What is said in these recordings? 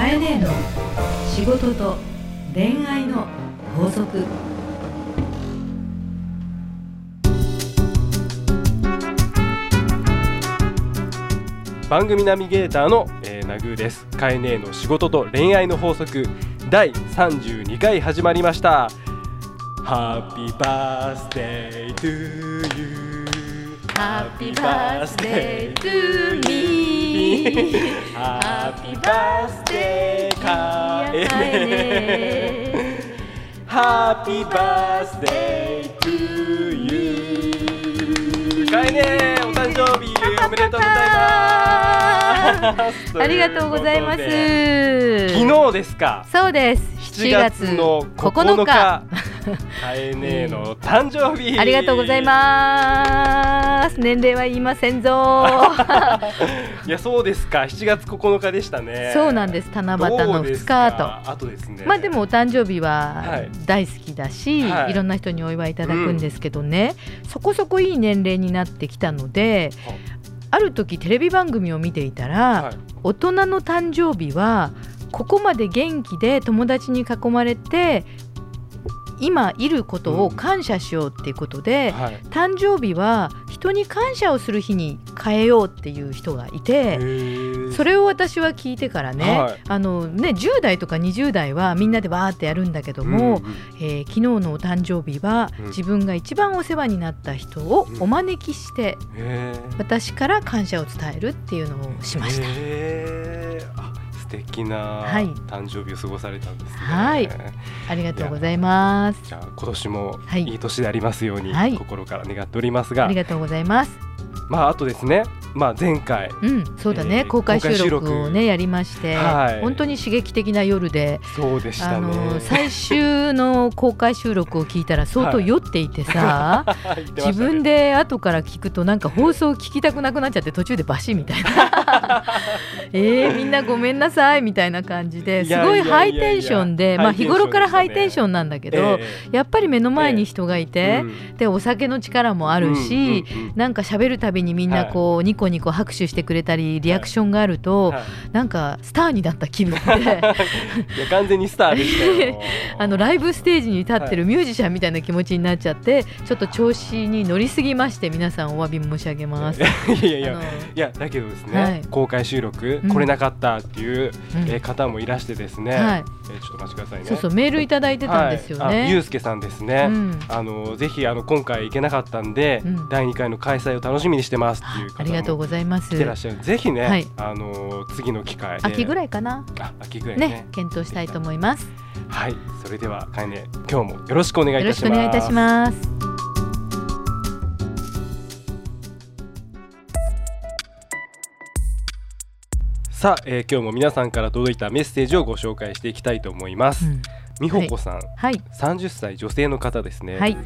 かえねえの仕事と恋愛の法則。番組ナビゲーターの、えー、ナグーです。カエネの仕事と恋愛の法則。第32回始まりました。ハッピーバースデートゥーユー Happy birthday to me Happy birthday カエネ Happy birthday to you. カエネお誕生日おめでとうございます。ありがとうございます。昨日ですか？そうです。7月の9日カエネの誕生日。ありがとうございます。年齢は言いませんぞ。いやそうですか。7月9日でしたね。そうなんです。七夕の2日あとですね。まあでもお誕生日ははい。大好きだし、はい。い、ろんな人にお祝いいただくんですけどね、そこそこいい年齢になってきたのではある時テレビ番組を見ていたら、はい。大人の誕生日はここまで元気で友達に囲まれて今いることを感謝しようっていうことで、はい。誕生日は人に感謝をする日に変えようっていう人がいて。それれを私は聞いてからね,、はい。あのね10代とか20代はみんなでわーってやるんだけども、えー昨日のお誕生日は、うん。自分が一番お世話になった人をお招きして、私から感謝を伝えるっていうのをしました。敵なはい。誕生日を過ごされたんですね。はい。ありがとうございます。じゃあ今年もはい。いい年でありますようにはい。心から願っておりますが。ありがとうございます。まああとですねまあ前回。うん、そうだね、えー公開収録をねやりまして、はい。本当に刺激的な夜で、そうでしたあねの最終の公開収録を聞いたら相当はい酔っていてさ、言ってね。自分で後から聞くとなんか放送聞きたくなくなっちゃって途中でバシみたいな。えー、みんなごめんなさいみたいな感じですごいハイテンションでまあ日頃からハイテンションなんだけど、えやっぱり目の前に人がいえて、うん。でお酒の力もあるし、うんうんうんなんか喋るたびにみんなこう、ニコニコ拍手してくれたりリアクションがあると、はい。なんかスターになった気分で。い。や完全にスターでしたよ。あのライブステージに立ってるミュージシャンみたいな気持ちになっちゃってちょっと調子に乗りすぎまして皆さんお詫び申し上げます。いやいやいやだけどですね、はい。公開収録うん。来れなかったっていう、うん。えー方もいらしてですね、はい、えーちょっとお待ちくださいね。そうそうメールいただいてたんですよはい、あゆうね。すけさんですね、うん。あのぜひあの今回行けなかったんで、うん。第2回の開催を楽しみにしてますっていうありがとうございます。来てらっしゃるぜひね、はい。あの次の機会で。秋ぐらいかな。あ秋ぐらいね。ね検討したいと思います。はい。それではかえね今日もよろしくお願いいよろたします。しくお願いいたします。さあ、えー今日も皆さんから届いたメッセージをご紹介していきたいと思います、うん。みほこさん、はい。30歳女性の方ですね、はい。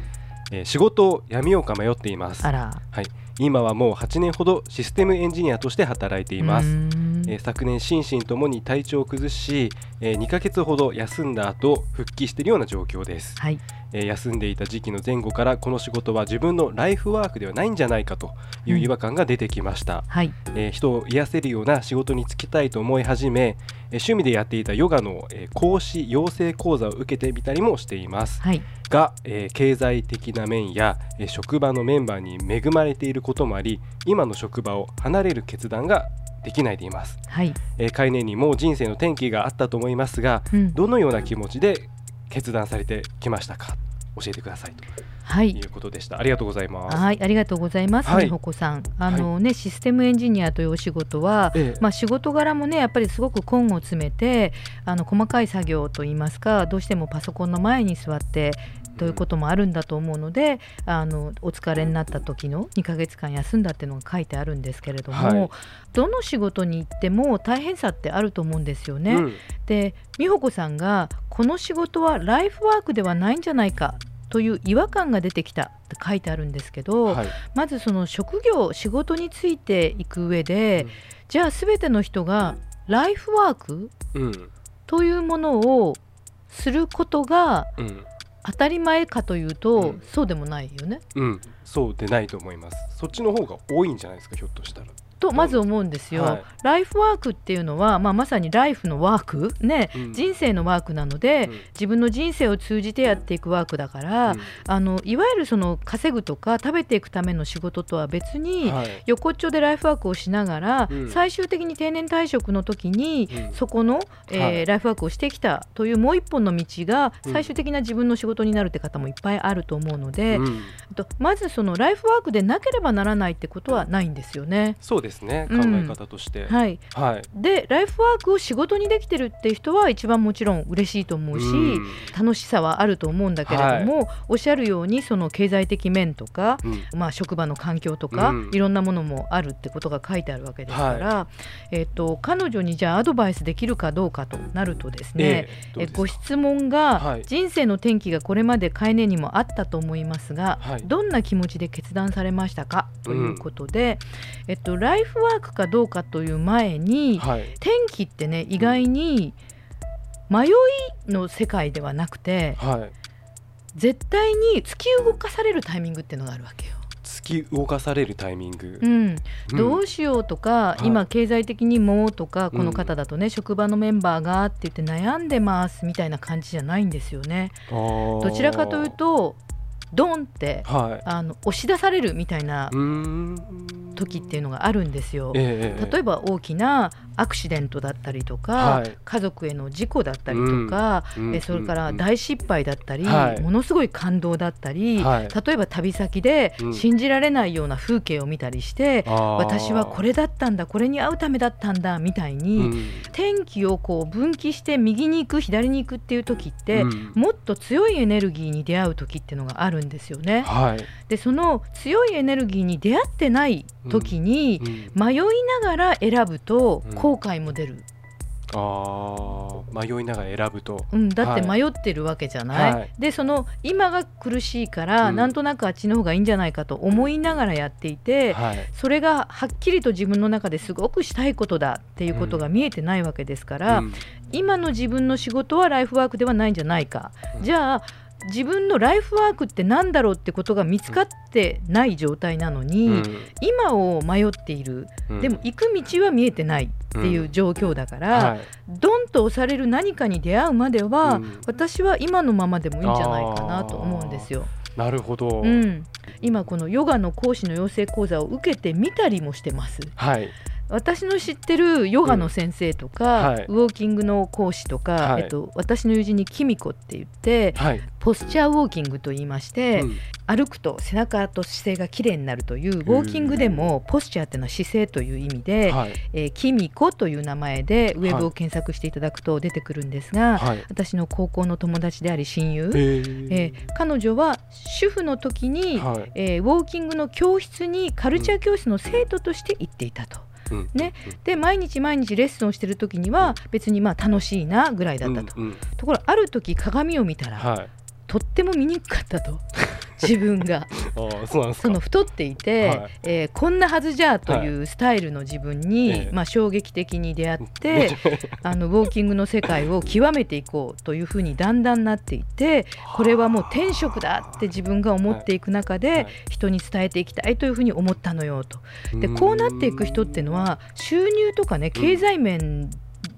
えー仕事を辞めようか迷っています。あら。はい、今はもう8年ほどシステムエンジニアとして働いています。えー昨年心身ともに体調を崩し、えー2ヶ月ほど休んだ後復帰しているような状況です、はい。えー休んでいた時期の前後からこの仕事は自分のライフワークではないんじゃないかという違和感が出てきました、はい。えー人を癒せるような仕事に就きたいと思い始め、えー趣味でやっていたヨガの、えー講師養成講座を受けてみたりもしています。はい。が、えー経済的な面や、えー職場のメンバーに恵まれていることもあり今の職場を離れる決断ができないでいます、はい、えー、概念にも人生の転機があったと思いますがうん。どのような気持ちで決断されてきましたか？教えてくださいと。はい。いうことでした。ありがとうございます。はい、ありがとうございます、はい。みほこさん。あのね、システムエンジニアというお仕事は、ええ。まあ仕事柄もね、やっぱりすごく根を詰めて、あの細かい作業といいますか、どうしてもパソコンの前に座って。ということもあるんだと思うのであのお疲れになった時の2ヶ月間休んだっていうのが書いてあるんですけれども、はい。どの仕事に行っても大変さってあると思うんですよね。うん。で美穂子さんがこの仕事はライフワークではないんじゃないかという違和感が出てきたって書いてあるんですけど、はい。まずその職業仕事についていく上で、うん。じゃあ全ての人がライフワークうん。というものをすることがうん当たり前かというと、うん。そうでもないよね。うん。そうでないと思います。そっちの方が多いんじゃないですかひょっとしたらとまず思うんですよ、はい。ライフワークっていうのは、まあ、まさにライフのワーク。ね、うん。人生のワークなので、うん。自分の人生を通じてやっていくワークだから、うん。あのいわゆるその稼ぐとか食べていくための仕事とは別に、はい。横っちょでライフワークをしながら、うん。最終的に定年退職の時に、うん。そこの、えーはい。ライフワークをしてきたというもう一本の道がうん。最終的な自分の仕事になるって方もいっぱいあると思うので、うん。とまずそのライフワークでなければならないってことはないんですよね。そうですね考うん。え方として、はい、はい。でライフワークを仕事にできてるっていう人は一番もちろん嬉しいと思うし、うん。楽しさはあると思うんだけれども、おっしゃるようにその経済的面とか、うん。まあ、職場の環境とか、うん。いろんなものもあるってことが書いてあるわけですから、えっと彼女にじゃあアドバイスできるかどうかとなるとですね、えご質問が、はい。人生の転機がこれまで海年にもあったと思いますが、はいどんな気持ちで決断されましたかということで、えっと、ライフワークかどうかという前に、はい。転機ってね意外に迷いの世界ではなくてはい。絶対に突き動かされるタイミングっていうのがあるわけよ。突き動かされるタイミング。う、ん、うん。どうしようとか、い。今経済的にもとかうんこの方だとね、職場のメンバーがって言って悩んでますみたいな感じじゃないんですよね。どどちらかというとドンってはい。あの押し出されるみたいな時っていうのがあるんですよ。ええ例えば大きなアクシデントだったりとか、はい。家族への事故だったりとか、うん。えそれからうん。大失敗だったり、はい。ものすごい感動だったり、はい。例えば旅先でうん。信じられないような風景を見たりして、あー。私はこれだったんだこれに会うためだったんだみたいに、うん。天気をこう分岐して右に行く左に行くっていう時って、うん。もっと強いエネルギーに出会う時っていうのがあるんですよね。はい。でその強いエネルギーに出会ってない時に、うん迷いながら選ぶとうん。後悔も出る、あー迷いながら選ぶと。うん、だってはい。迷ってるわけじゃない、はい。でその今が苦しいから、うん。なんとなくあっちの方がいいんじゃないかと思いながらやっていて、はい。それがはっきりと自分の中ですごくしたいことだっていうことが見えてないわけですから、うん。今の自分の仕事はライフワークではないんじゃないか、うん。じゃあ自分のライフワークって何だろうってことが見つかってない状態なのに、うん。今を迷っている。うん。でも行く道は見えてないっていう状況だから、はい。ドンと押される何かに出会うまでは、うん。私は今のままでもいいんじゃないかなと思うんですよ。なるほど、うん、今このヨガの講師の養成講座を受けてみたりもしてます。はい私の知ってるヨガの先生とか、うん。はい。ウォーキングの講師とか、はい。えっと、私の友人にキミコって言ってはい、ポスチャーウォーキングと言いまして、うん。歩くと背中と姿勢がきれいになるというウォーキングでもポスチャーっていうのは姿勢という意味で、はい。えーキミコという名前でウェブを検索していただくと出てくるんですが、はい。私の高校の友達であり親友、えー。えー彼女は主婦の時に、はい。えーウォーキングの教室にカルチャー教室の生徒として行っていたと。うんね。で毎日毎日レッスンをしてる時には別にまあ楽しいなぐらいだったと、ところある時鏡を見たら、はい。とっても見にくかったと。自分がその太っていて、はい。えーこんなはずじゃというスタイルの自分に、ええまあ、衝撃的に出会って あのウォーキングの世界を極めていこうというふうにだんだんなっていってこれはもう天職だって自分が思っていく中で、はい。人に伝えていきたいというふうに思ったのよと。でうん。こうなっていく人っていうのは収入とかね経済面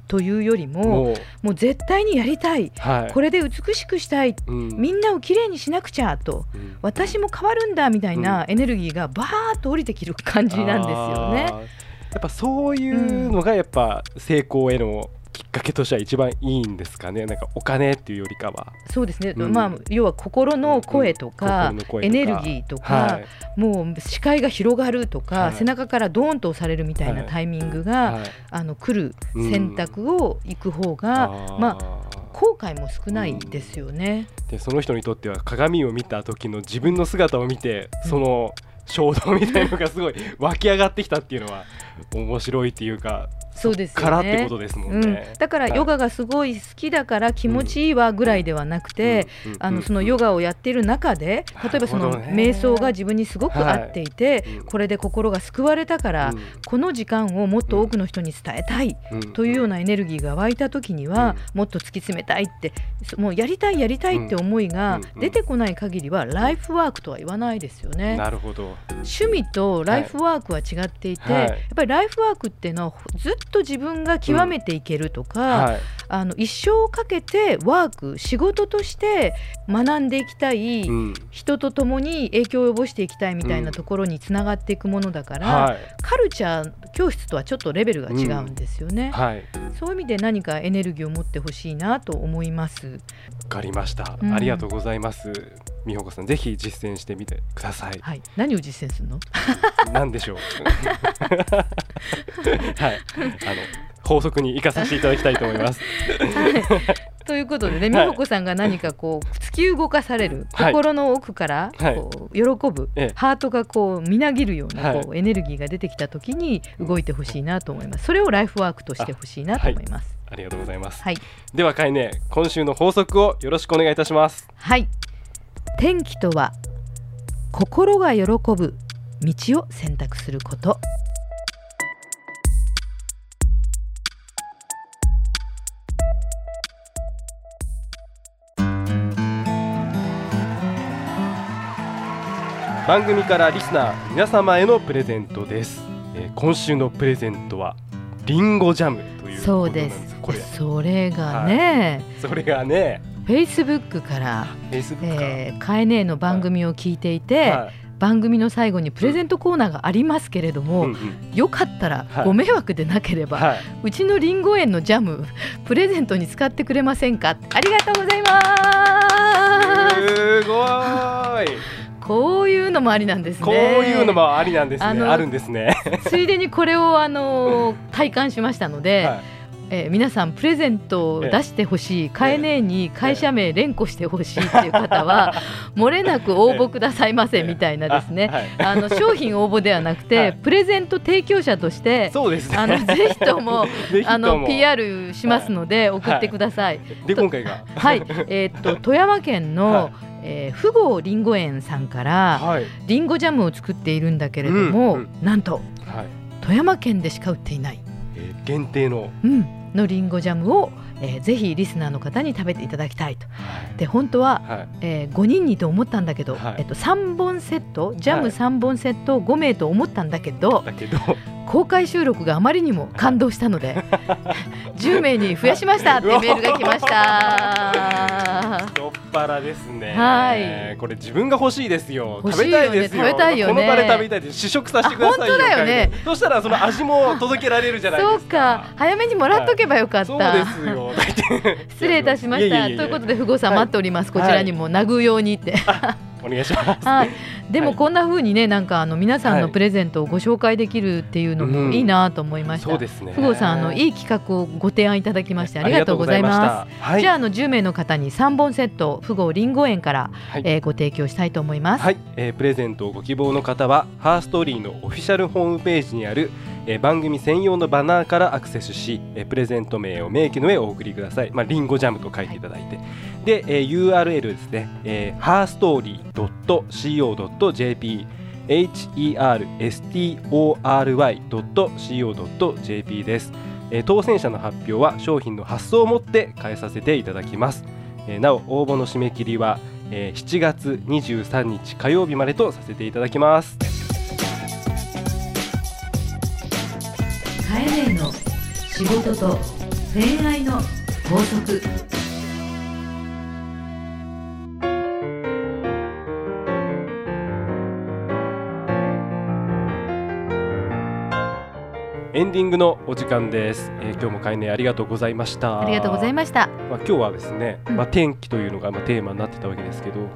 というよりも、もう絶対にやりたい。はい。これで美しくしたい。うん。みんなをきれいにしなくちゃと。うん。私も変わるんだみたいなエネルギーがバーッと降りてきる感じなんですよね。やっぱそういうのがやっぱ成功へのきっかけとしては一番いいんですかね。なんかお金っていうよりかは。そうですね、うん。まあ要は心の声とか,、うん。心の声とか。エネルギーとか、はい。もう視界が広がるとか、はい。背中からドーンと押されるみたいなはい。タイミングが、はい。あの来る選択を行く方が、あー。ま後悔も少ないですよね。でその人にとっては鏡を見た時の自分の姿を見てその衝動みたいのがすごい湧き上がってきたっていうのは面白いっていうかそうですよね。からってことですもんね。うん、だからヨガがすごい好きだから気持ちいいわぐらいではなくて、うん。うん。あのそのヨガをやっている中で例えばその瞑想が自分にすごく合っていて、はい。うんこれで心が救われたから、うん。この時間をもっと多くの人に伝えたいうん。というようなエネルギーが湧いた時には、もっと突き詰めたいってそもうやりたいやりたいって思いが出てこない限りはライフワークとは言わないですよね。なるほど。趣味とライフワークは違っていて、はい。やっぱりライフワークっていうのはずっと自分が極めていけるとか、はい。あの一生をかけてワーク仕事として学んでいきたい、うん。人と共に影響を及ぼしていきたいみたいなところにつながっていくものだから、はい。カルチャー教室とはちょっとレベルが違うんですよね、はい。そういう意味で何かエネルギーを持ってほしいなと思います。わかりました、うん。ありがとうございます美穂子さんぜひ実践してみてください。はい。何を実践するの？なん。でしょう？はい。あの法則に生かさせていただきたいと思います。ということでね、美はい。穂子さんが何かこう突き動かされる、はい。心の奥からはい。こう喜ぶ、ええ。ハートがこうみなぎるようなはい。こうエネルギーが出てきた時に動いてほしいなと思います。それをライフワークとしてほしいなと思います。ありがとうございます。はい、ではかいね今週の法則をよろしくお願いいたします。はい、天気とは心が喜ぶ道を選択すること。番組からリスナー皆様へのプレゼントです、えー今週のプレゼントはリンゴジャムというそうです。す。これ。それがね、それがね Facebook から、Facebook か、えー、カエネの番組を聞いていて、はい。番組の最後にプレゼントコーナーがありますけれども、うんうん。よかったらはい。ご迷惑でなければ、はい。うちのりんご園のジャムプレゼントに使ってくれませんか？ありがとうございます。すごーい。こういうのもありなんですね。こういうのもありなんですね。あるんですね。ついでにこれをあの 体感しましたので、はいえー皆さんプレゼントを出してほしい、カエネに会社名連呼してほしいっていう方は、漏れなく応募くださいませみたいなですね、あの商品応募ではなくて、はい。プレゼント提供者としてそうですね。あのぜひとも あのも PR しますので送ってください。で今回が。はい、えーっと 富山県の、はい。えー、富豪りんご園さんからはい。りんごジャムを作っているんだけれども、なんとはい、富山県でしか売っていない、えー限定の。うん、のりんごジャムを、えーぜひリスナーの方に食べていただきたいと。で本当ははい。えー、5人にと思ったんだけど、はい。えっと、3本セットジャムはい。3本セット5名と思ったんだけど、だけど公開収録があまりにも感動したので 10名に増やしましたってメールが来ました。太っ腹ですね。はい。これ自分が欲しいですよ。ね。食べたいですよ。食べたいよね。この場で食べたいです。試食させてください本当だよね。そしたらその味も届けられるじゃないですか。そうか。早めにもらっとけばよかった。そうですよ。失礼いたしました。ということで、富豪さんはい待っております。こちらにも殴うようにって。お願いします。はい。でもはい。こんな風にね、なんかあの皆さんはい。のプレゼントをご紹介できるっていうのうん。もいいなと思いました。そうですね。富豪さんあのいい企画をご提案いただきましてありがとうございます。じゃああの10名の方に3本セット富豪りんご園から、はい。えーご提供したいと思います。はい、えープレゼントをご希望の方はハーストーリーのオフィシャルホームページにある、えー番組専用のバナーからアクセスし、えープレゼント名を明記の上お送りください。まあリンゴジャムと書いていただいて、で、えー URL ですね、えー、ハーストーリー .co.jp herstory.co.jp です、えー当選者の発表は商品の発送をもって返させていただきます、えーなお応募の締め切りはえー7月23日火曜日までとさせていただきます。カエネの仕事と恋愛の法則。エンディングのお時間です、えー今日も開演ありがとうございましたありがとうございました。まあ、今日はですね、うんまあ、天気というのがまあテーマになってたわけですけど、はい。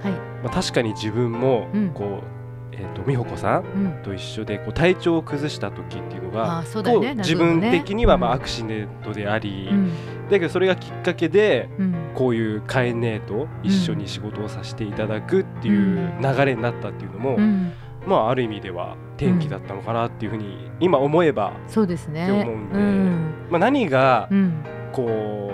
まあ、確かに自分もうんこう、えー、と美穂子さんうん。と一緒でこう体調を崩した時っていうのが、うだよねこう自分的にはまあアククシデントであり、うん。だけどそれがきっかけでうん。こういうカエネと一緒に仕事をさせていただくっていう流れになったっていうのも、うん。まあある意味では転機だったのかなっていうふうに今思えば、そうですね。って思うんでうん。まあ、何がうん。こう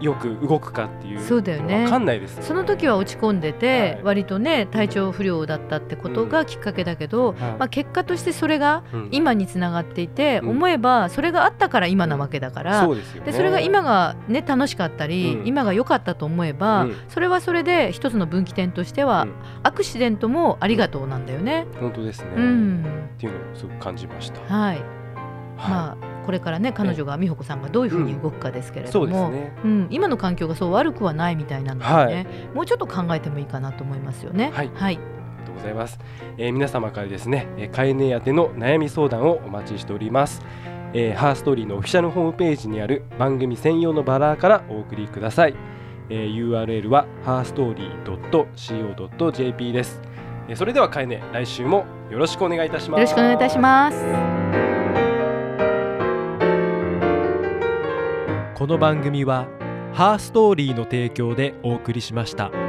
よく動くかっていうそうだよね。わかんないですよね。その時は落ち込んでて、はい。割とね体調不良だったってことがきっかけだけど、はい。まあ、結果としてそれがうん。今につながっていて、うん。思えばそれがあったから今なわけだから、そうですよね。でそれが今が、ね、楽しかったり、うん。今が良かったと思えば、うん。それはそれで一つの分岐点としては、うん。アクシデントもありがとうなんだよね。本当ですね、うん。っていうのをすごく感じました。はい。はい。まあ、これからね彼女が美穂子さんがどういうふうに動くかですけれそども、うですね。うん、今の環境がそう悪くはないみたいなのでね、はいもうちょっと考えてもいいかなと思いますよね。はいはい、ありがとうございます。えー皆様からですね、えー、飼い犬宛ての悩み相談をお待ちしております。えー、ハーストーリーのオフィシャルホームページにある番組専用のバラーからお送りください。えー、URL は herstory.co.jp です。えーそれでは飼い犬来週もよろしくお願いいたします。よろしくお願いいたします。この番組はハーストーリーの提供でお送りしました。